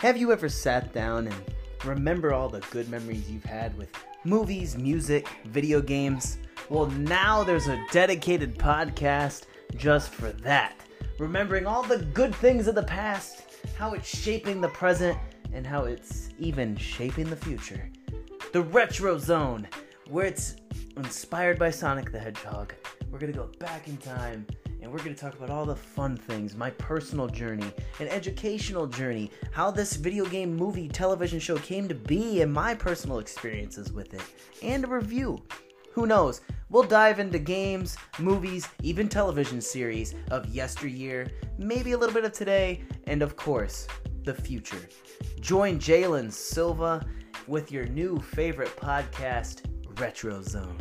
Have you ever sat down and remember all the good memories you've had with movies, music, video games? Well, now there's a dedicated podcast just for that. Remembering all the good things of the past, how it's shaping the present, and how it's even shaping the future. The Retro Zone, where it's inspired by Sonic the Hedgehog. We're gonna go back in time and we're going to talk about all the fun things my personal journey, an educational journey, how this video game, movie, television show came to be, and my personal experiences with it, and a review. Who knows? We'll dive into games, movies, even television series of yesteryear, maybe a little bit of today, and of course, the future. Join Jalen Silva with your new favorite podcast, Retro Zone.